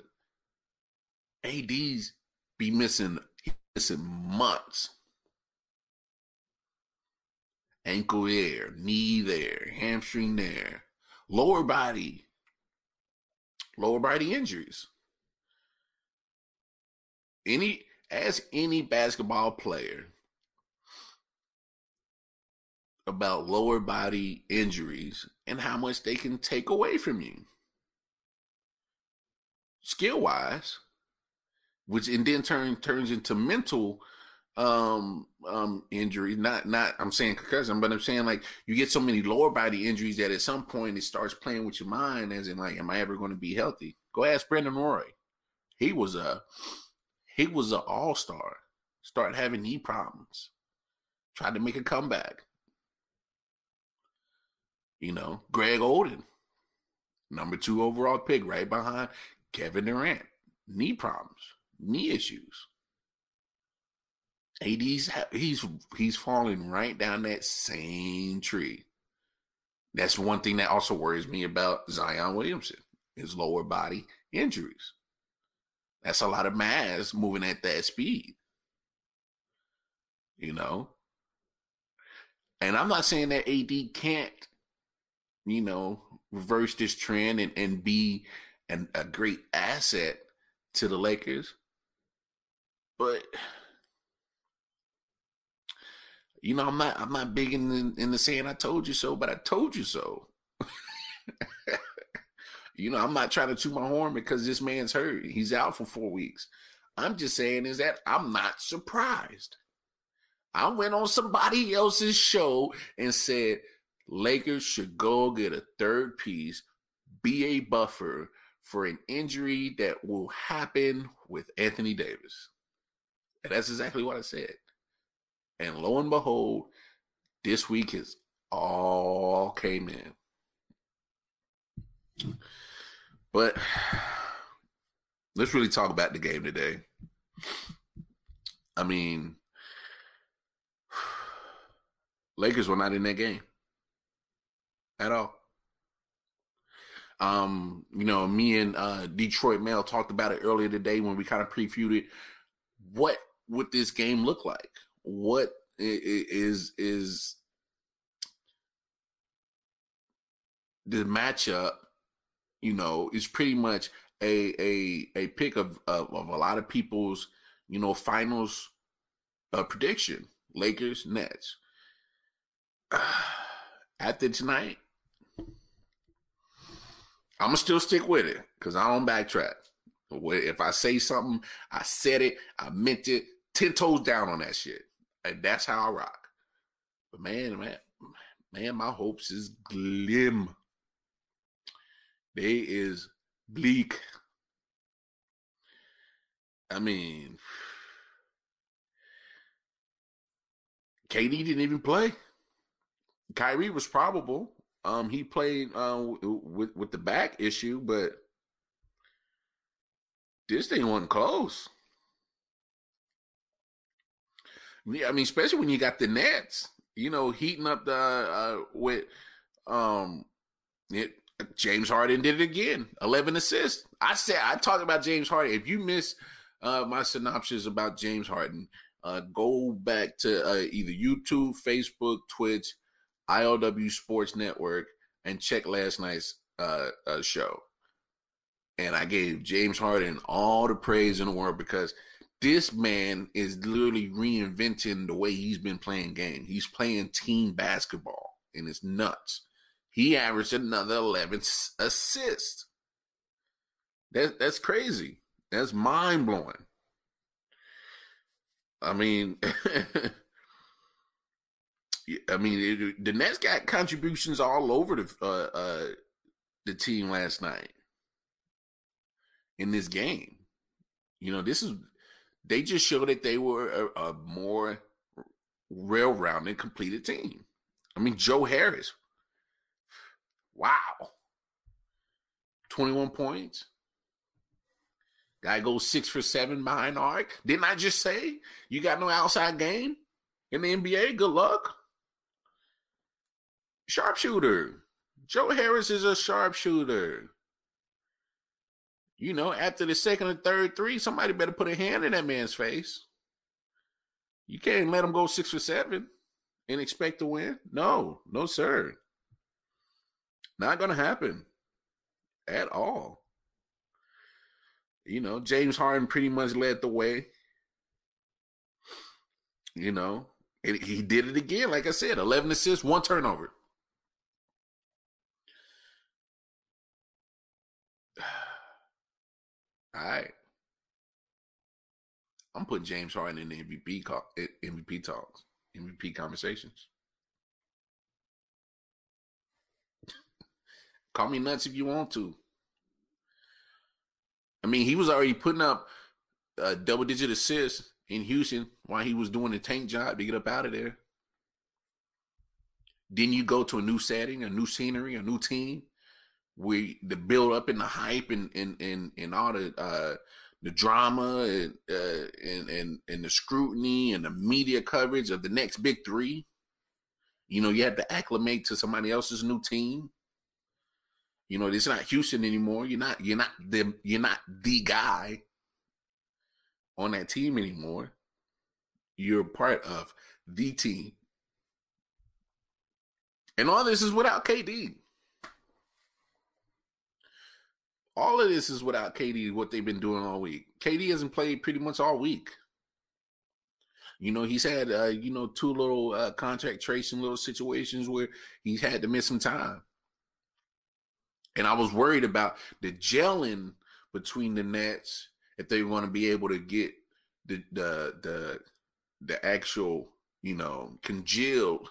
AD's be missing missing months. Ankle there, knee there, hamstring there, lower body, lower body injuries. Any as any basketball player about lower body injuries and how much they can take away from you. Skill wise which and then turn turns into mental um um injury not not i'm saying concussion but i'm saying like you get so many lower body injuries that at some point it starts playing with your mind as in like am i ever going to be healthy? Go ask brandon roy. He was a he was an all-star started having knee problems tried to make a comeback you know, Greg Oden, number two overall pick, right behind Kevin Durant. Knee problems, knee issues. AD's he's he's falling right down that same tree. That's one thing that also worries me about Zion Williamson, his lower body injuries. That's a lot of mass moving at that speed. You know? And I'm not saying that AD can't you know, reverse this trend and, and be an, a great asset to the Lakers. But you know, I'm not I'm not big in the, in the saying I told you so, but I told you so. you know, I'm not trying to toot my horn because this man's hurt. He's out for four weeks. I'm just saying is that I'm not surprised. I went on somebody else's show and said Lakers should go get a third piece, be a buffer for an injury that will happen with Anthony Davis. And that's exactly what I said. And lo and behold, this week has all came in. But let's really talk about the game today. I mean, Lakers were not in that game at all. Um, you know, me and uh, Detroit Mail talked about it earlier today when we kind of previewed it. What would this game look like? What is is the matchup? You know, is pretty much a a a pick of of, of a lot of people's you know finals uh, prediction: Lakers Nets. After tonight, I'm gonna still stick with it because I don't backtrack. If I say something, I said it, I meant it, 10 toes down on that shit. And that's how I rock. But man, man, man, my hopes is glim. They is bleak. I mean, KD didn't even play. Kyrie was probable. Um, he played uh, with with the back issue, but this thing wasn't close. I mean, especially when you got the Nets, you know, heating up the uh, with um, it, James Harden did it again, eleven assists. I said I talked about James Harden. If you miss uh, my synopsis about James Harden, uh, go back to uh, either YouTube, Facebook, Twitch, ILW Sports Network, and check last night's uh, uh, show. And I gave James Harden all the praise in the world because this man is literally reinventing the way he's been playing game. He's playing team basketball, and it's nuts. He averaged another 11 assists. That, that's crazy. That's mind blowing. I mean, I mean, it, the Nets got contributions all over the uh, uh, the team last night in this game. You know, this is they just showed that they were a, a more well-rounded, completed team. I mean, Joe Harris, wow, twenty-one points. Guy goes six for seven behind arc. Didn't I just say you got no outside game in the NBA? Good luck. Sharpshooter. Joe Harris is a sharpshooter. You know, after the second or third three, somebody better put a hand in that man's face. You can't let him go six for seven and expect to win. No, no, sir. Not going to happen at all. You know, James Harden pretty much led the way. You know, and he did it again. Like I said, 11 assists, one turnover. All right. I'm putting James Harden in the MVP call, MVP talks, MVP conversations. Call me nuts if you want to. I mean, he was already putting up a double digit assists in Houston while he was doing the tank job to get up out of there. Then you go to a new setting, a new scenery, a new team, where the build up and the hype and and and, and all the uh, the drama and, uh, and and and the scrutiny and the media coverage of the next big three. You know, you have to acclimate to somebody else's new team. You know, it's not Houston anymore. You're not you're not the you're not the guy on that team anymore. You're part of the team. And all this is without KD. All of this is without KD, what they've been doing all week. KD hasn't played pretty much all week. You know, he's had, uh, you know, two little uh, contract tracing little situations where he's had to miss some time. And I was worried about the gelling between the Nets if they want to be able to get the the the the actual you know congealed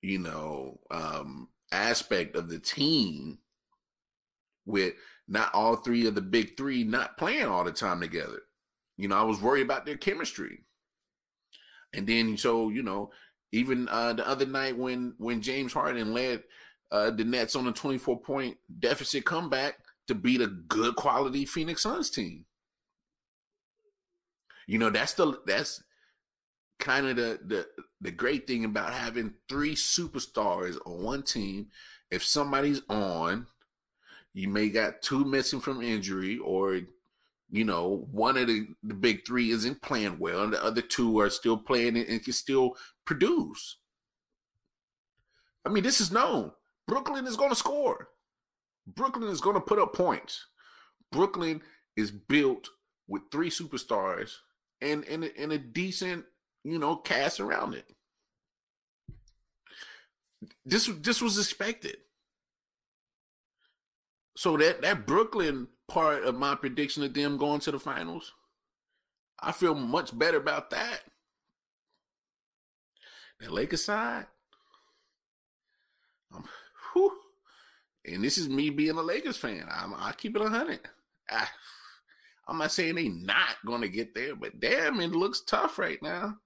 you know um aspect of the team with not all three of the big three not playing all the time together. You know, I was worried about their chemistry. And then so, you know, even uh the other night when when James Harden led uh, the Nets on a 24 point deficit comeback to beat a good quality Phoenix Suns team. You know, that's the that's kind of the the the great thing about having three superstars on one team. If somebody's on, you may got two missing from injury, or you know, one of the, the big three isn't playing well, and the other two are still playing and can still produce. I mean, this is known. Brooklyn is going to score. Brooklyn is going to put up points. Brooklyn is built with three superstars and and, and a decent, you know, cast around it. This this was expected. So that that Brooklyn part of my prediction of them going to the finals, I feel much better about that. The Lakers side, um, whew, and this is me being a Lakers fan. I'm, I keep it hundred. I'm not saying they not going to get there, but damn, it looks tough right now.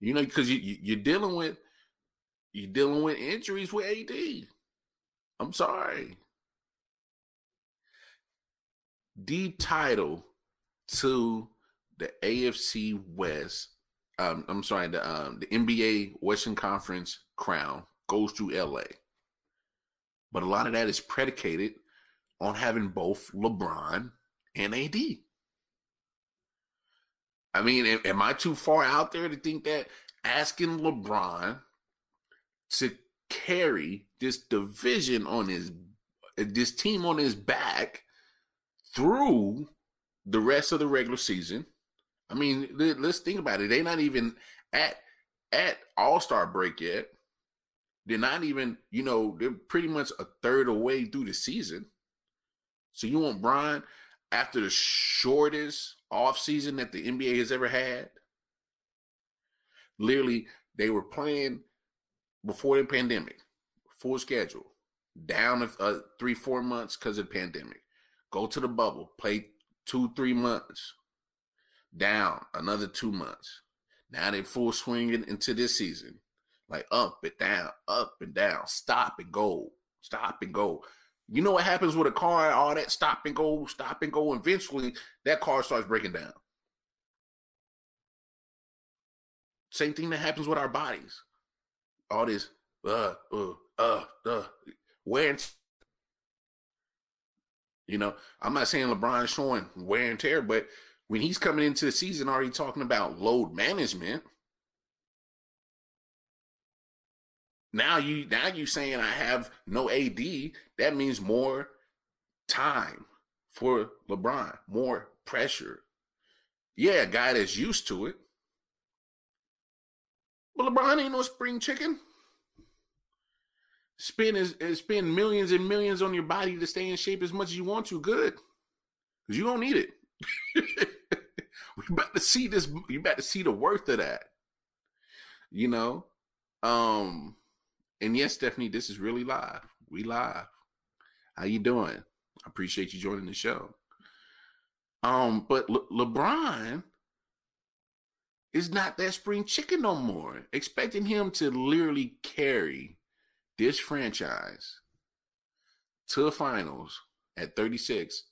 You know, because you, you you're dealing with you're dealing with injuries with AD. I'm sorry. The title to the AFC West, um, I'm sorry, the um, the NBA Western Conference crown goes to LA. But a lot of that is predicated on having both LeBron and AD. I mean, am, am I too far out there to think that asking LeBron to carry this division on his this team on his back through the rest of the regular season. I mean, let's think about it. They're not even at at All Star break yet. They're not even, you know, they're pretty much a third away through the season. So you want Brian after the shortest off season that the NBA has ever had? Literally, they were playing before the pandemic, full schedule, down uh, three, four months because of the pandemic. Go to the bubble, play two, three months, down another two months. Now they're full swinging into this season, like up and down, up and down, stop and go, stop and go. You know what happens with a car? All that stop and go, stop and go. Eventually, that car starts breaking down. Same thing that happens with our bodies. All this, uh, uh, uh, uh, wear and you know, I'm not saying LeBron showing wear and tear, but when he's coming into the season already talking about load management, now you now you saying I have no AD, that means more time for LeBron, more pressure. Yeah, a guy that's used to it. But LeBron ain't no spring chicken. Spend is, spend millions and millions on your body to stay in shape as much as you want to. Good, because you don't need it. we about to see this. You about to see the worth of that. You know, um, and yes, Stephanie, this is really live. We live. How you doing? I appreciate you joining the show. Um, but Le- LeBron is not that spring chicken no more. Expecting him to literally carry this franchise to the finals at 36,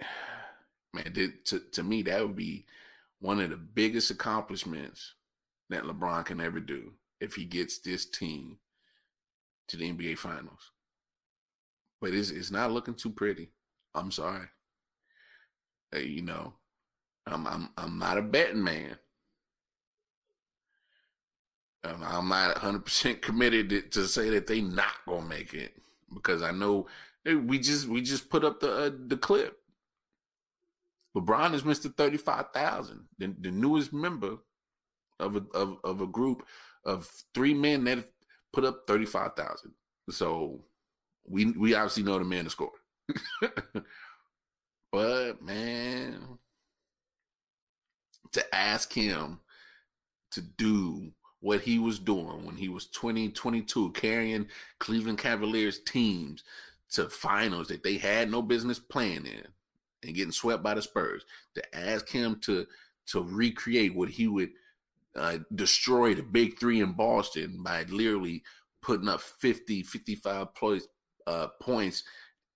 man, to, to me, that would be one of the biggest accomplishments that LeBron can ever do if he gets this team to the NBA finals. But it's, it's not looking too pretty. I'm sorry. you know, I'm, I'm, I'm not a betting man. I'm not 100% committed to, say that they not gonna make it because I know we just we just put up the uh, the clip. LeBron is Mr. 35,000, the, the newest member of a of, of a group of three men that put up 35,000. So we we obviously know the man to score. but man, to ask him to do what he was doing when he was 20, 22, carrying Cleveland Cavaliers teams to finals that they had no business playing in and getting swept by the Spurs. To ask him to to recreate what he would uh, destroy the big three in Boston by literally putting up 50, 55 plus, uh, points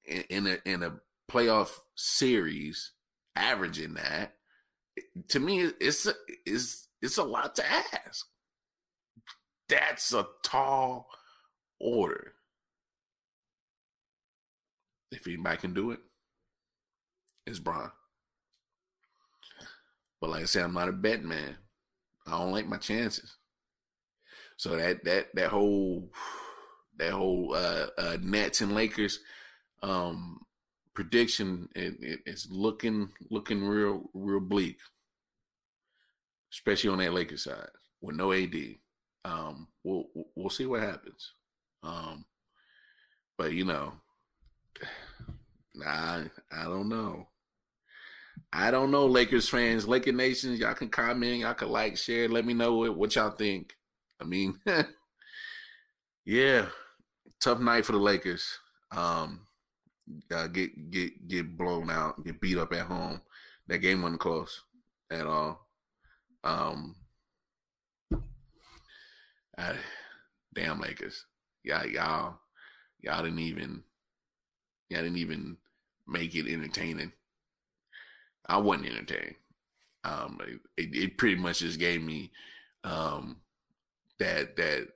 in, in, a, in a playoff series, averaging that. To me, it's it's, it's a lot to ask. That's a tall order. If anybody can do it, it's Bron. But like I said, I'm not a bet man. I don't like my chances. So that that that whole that whole uh, uh, Nets and Lakers um, prediction it, it, it's looking looking real real bleak, especially on that Lakers side with no AD. Um, we'll we'll see what happens. Um, but you know, Nah, I don't know. I don't know, Lakers fans, Laker Nations. Y'all can comment, y'all can like, share, let me know what, what y'all think. I mean, yeah, tough night for the Lakers. Um, uh, get get get blown out, get beat up at home. That game wasn't close at all. Um, Damn Lakers, y'all y'all y'all didn't even y'all didn't even make it entertaining. I wasn't entertained. Um, it, it pretty much just gave me um, that that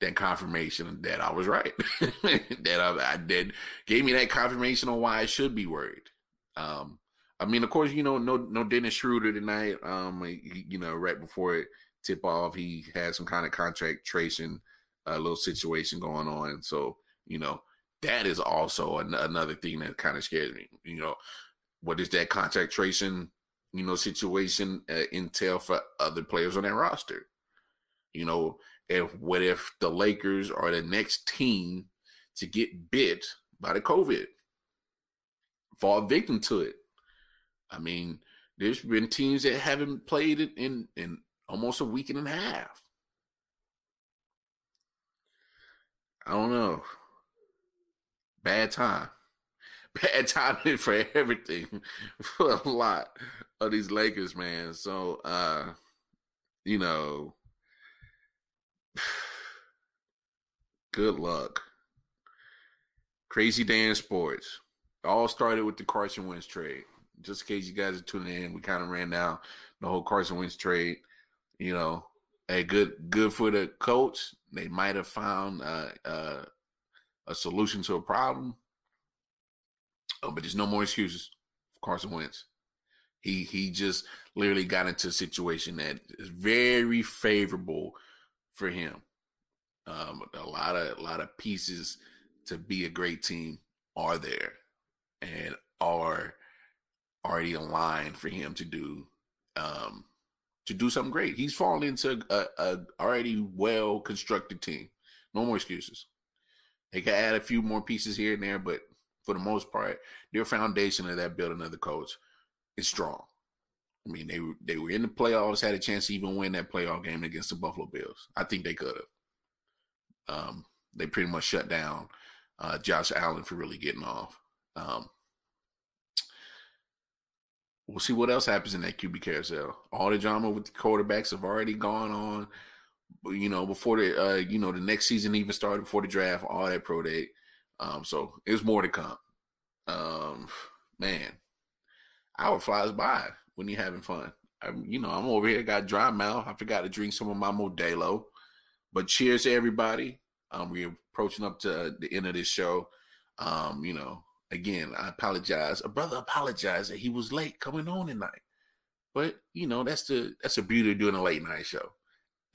that confirmation that I was right. that I, I did gave me that confirmation on why I should be worried. Um, I mean, of course, you know, no no Dennis Schroeder tonight. Um, you know, right before it tip off, he had some kind of contract tracing, a uh, little situation going on. So, you know, that is also an- another thing that kind of scares me. You know, what is that contract tracing, you know, situation uh, entail for other players on that roster? You know, if what if the Lakers are the next team to get bit by the COVID, fall victim to it? I mean, there's been teams that haven't played it in in almost a week and a half. I don't know. Bad time. Bad timing for everything for a lot of these Lakers, man. So uh, you know, good luck. Crazy day in sports. All started with the Carson Wentz trade. Just in case you guys are tuning in, we kind of ran down the whole Carson Wentz trade. You know, a good good for the coach. They might have found uh, uh, a solution to a problem. Oh, but there's no more excuses for Carson Wentz. He he just literally got into a situation that is very favorable for him. Um, a lot of a lot of pieces to be a great team are there and are already aligned for him to do um, to do something great. He's fallen into a, a already well constructed team. No more excuses. They can add a few more pieces here and there, but for the most part, their foundation of that building of the coach is strong. I mean, they they were in the playoffs, had a chance to even win that playoff game against the Buffalo Bills. I think they could have. Um, they pretty much shut down uh, Josh Allen for really getting off. Um, we'll see what else happens in that QB carousel. All the drama with the quarterbacks have already gone on. You know, before the uh, you know the next season even started, before the draft, all that pro day. Um, so there's more to come. Um, man, hour flies by when you're having fun. I'm, you know, I'm over here, got dry mouth. I forgot to drink some of my Modelo. But cheers to everybody. Um, we're approaching up to the end of this show. Um, you know, again, I apologize. A brother apologized that he was late coming on tonight. But you know, that's the that's the beauty of doing a late night show.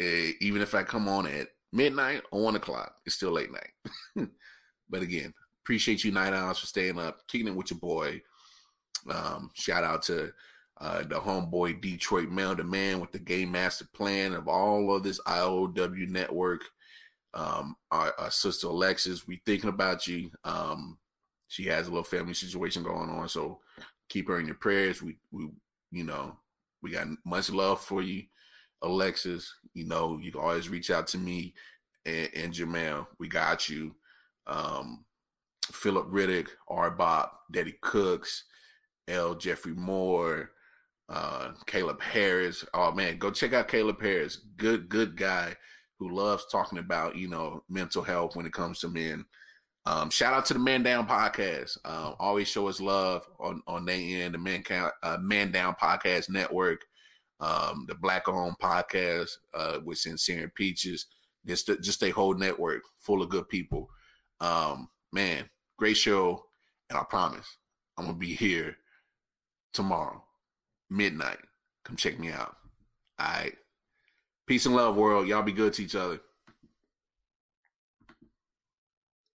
Uh, even if I come on at midnight or one o'clock, it's still late night. but again, appreciate you night owls for staying up, kicking it with your boy. Um, shout out to uh, the homeboy Detroit Mail the Man with the game master plan of all of this IOW network. Um, our, our, sister Alexis, we thinking about you. Um, she has a little family situation going on, so keep her in your prayers. We, we, you know, we got much love for you, Alexis. You know, you can always reach out to me and, and Jamel. We got you. Um, Philip Riddick, R. Bob, Daddy Cooks, L. Jeffrey Moore, uh, Caleb Harris. Oh man, go check out Caleb Harris. Good, good guy who loves talking about you know mental health when it comes to men. Um, shout out to the Man Down podcast. Uh, always show us love on on their end. The Man Count, uh, Man Down podcast network, um, the Black Owned podcast uh, with Sincere Peaches. Just just a whole network full of good people. Um, man, great show, and I promise I'm gonna be here tomorrow midnight. Come check me out. All right. Peace and love, world. Y'all be good to each other.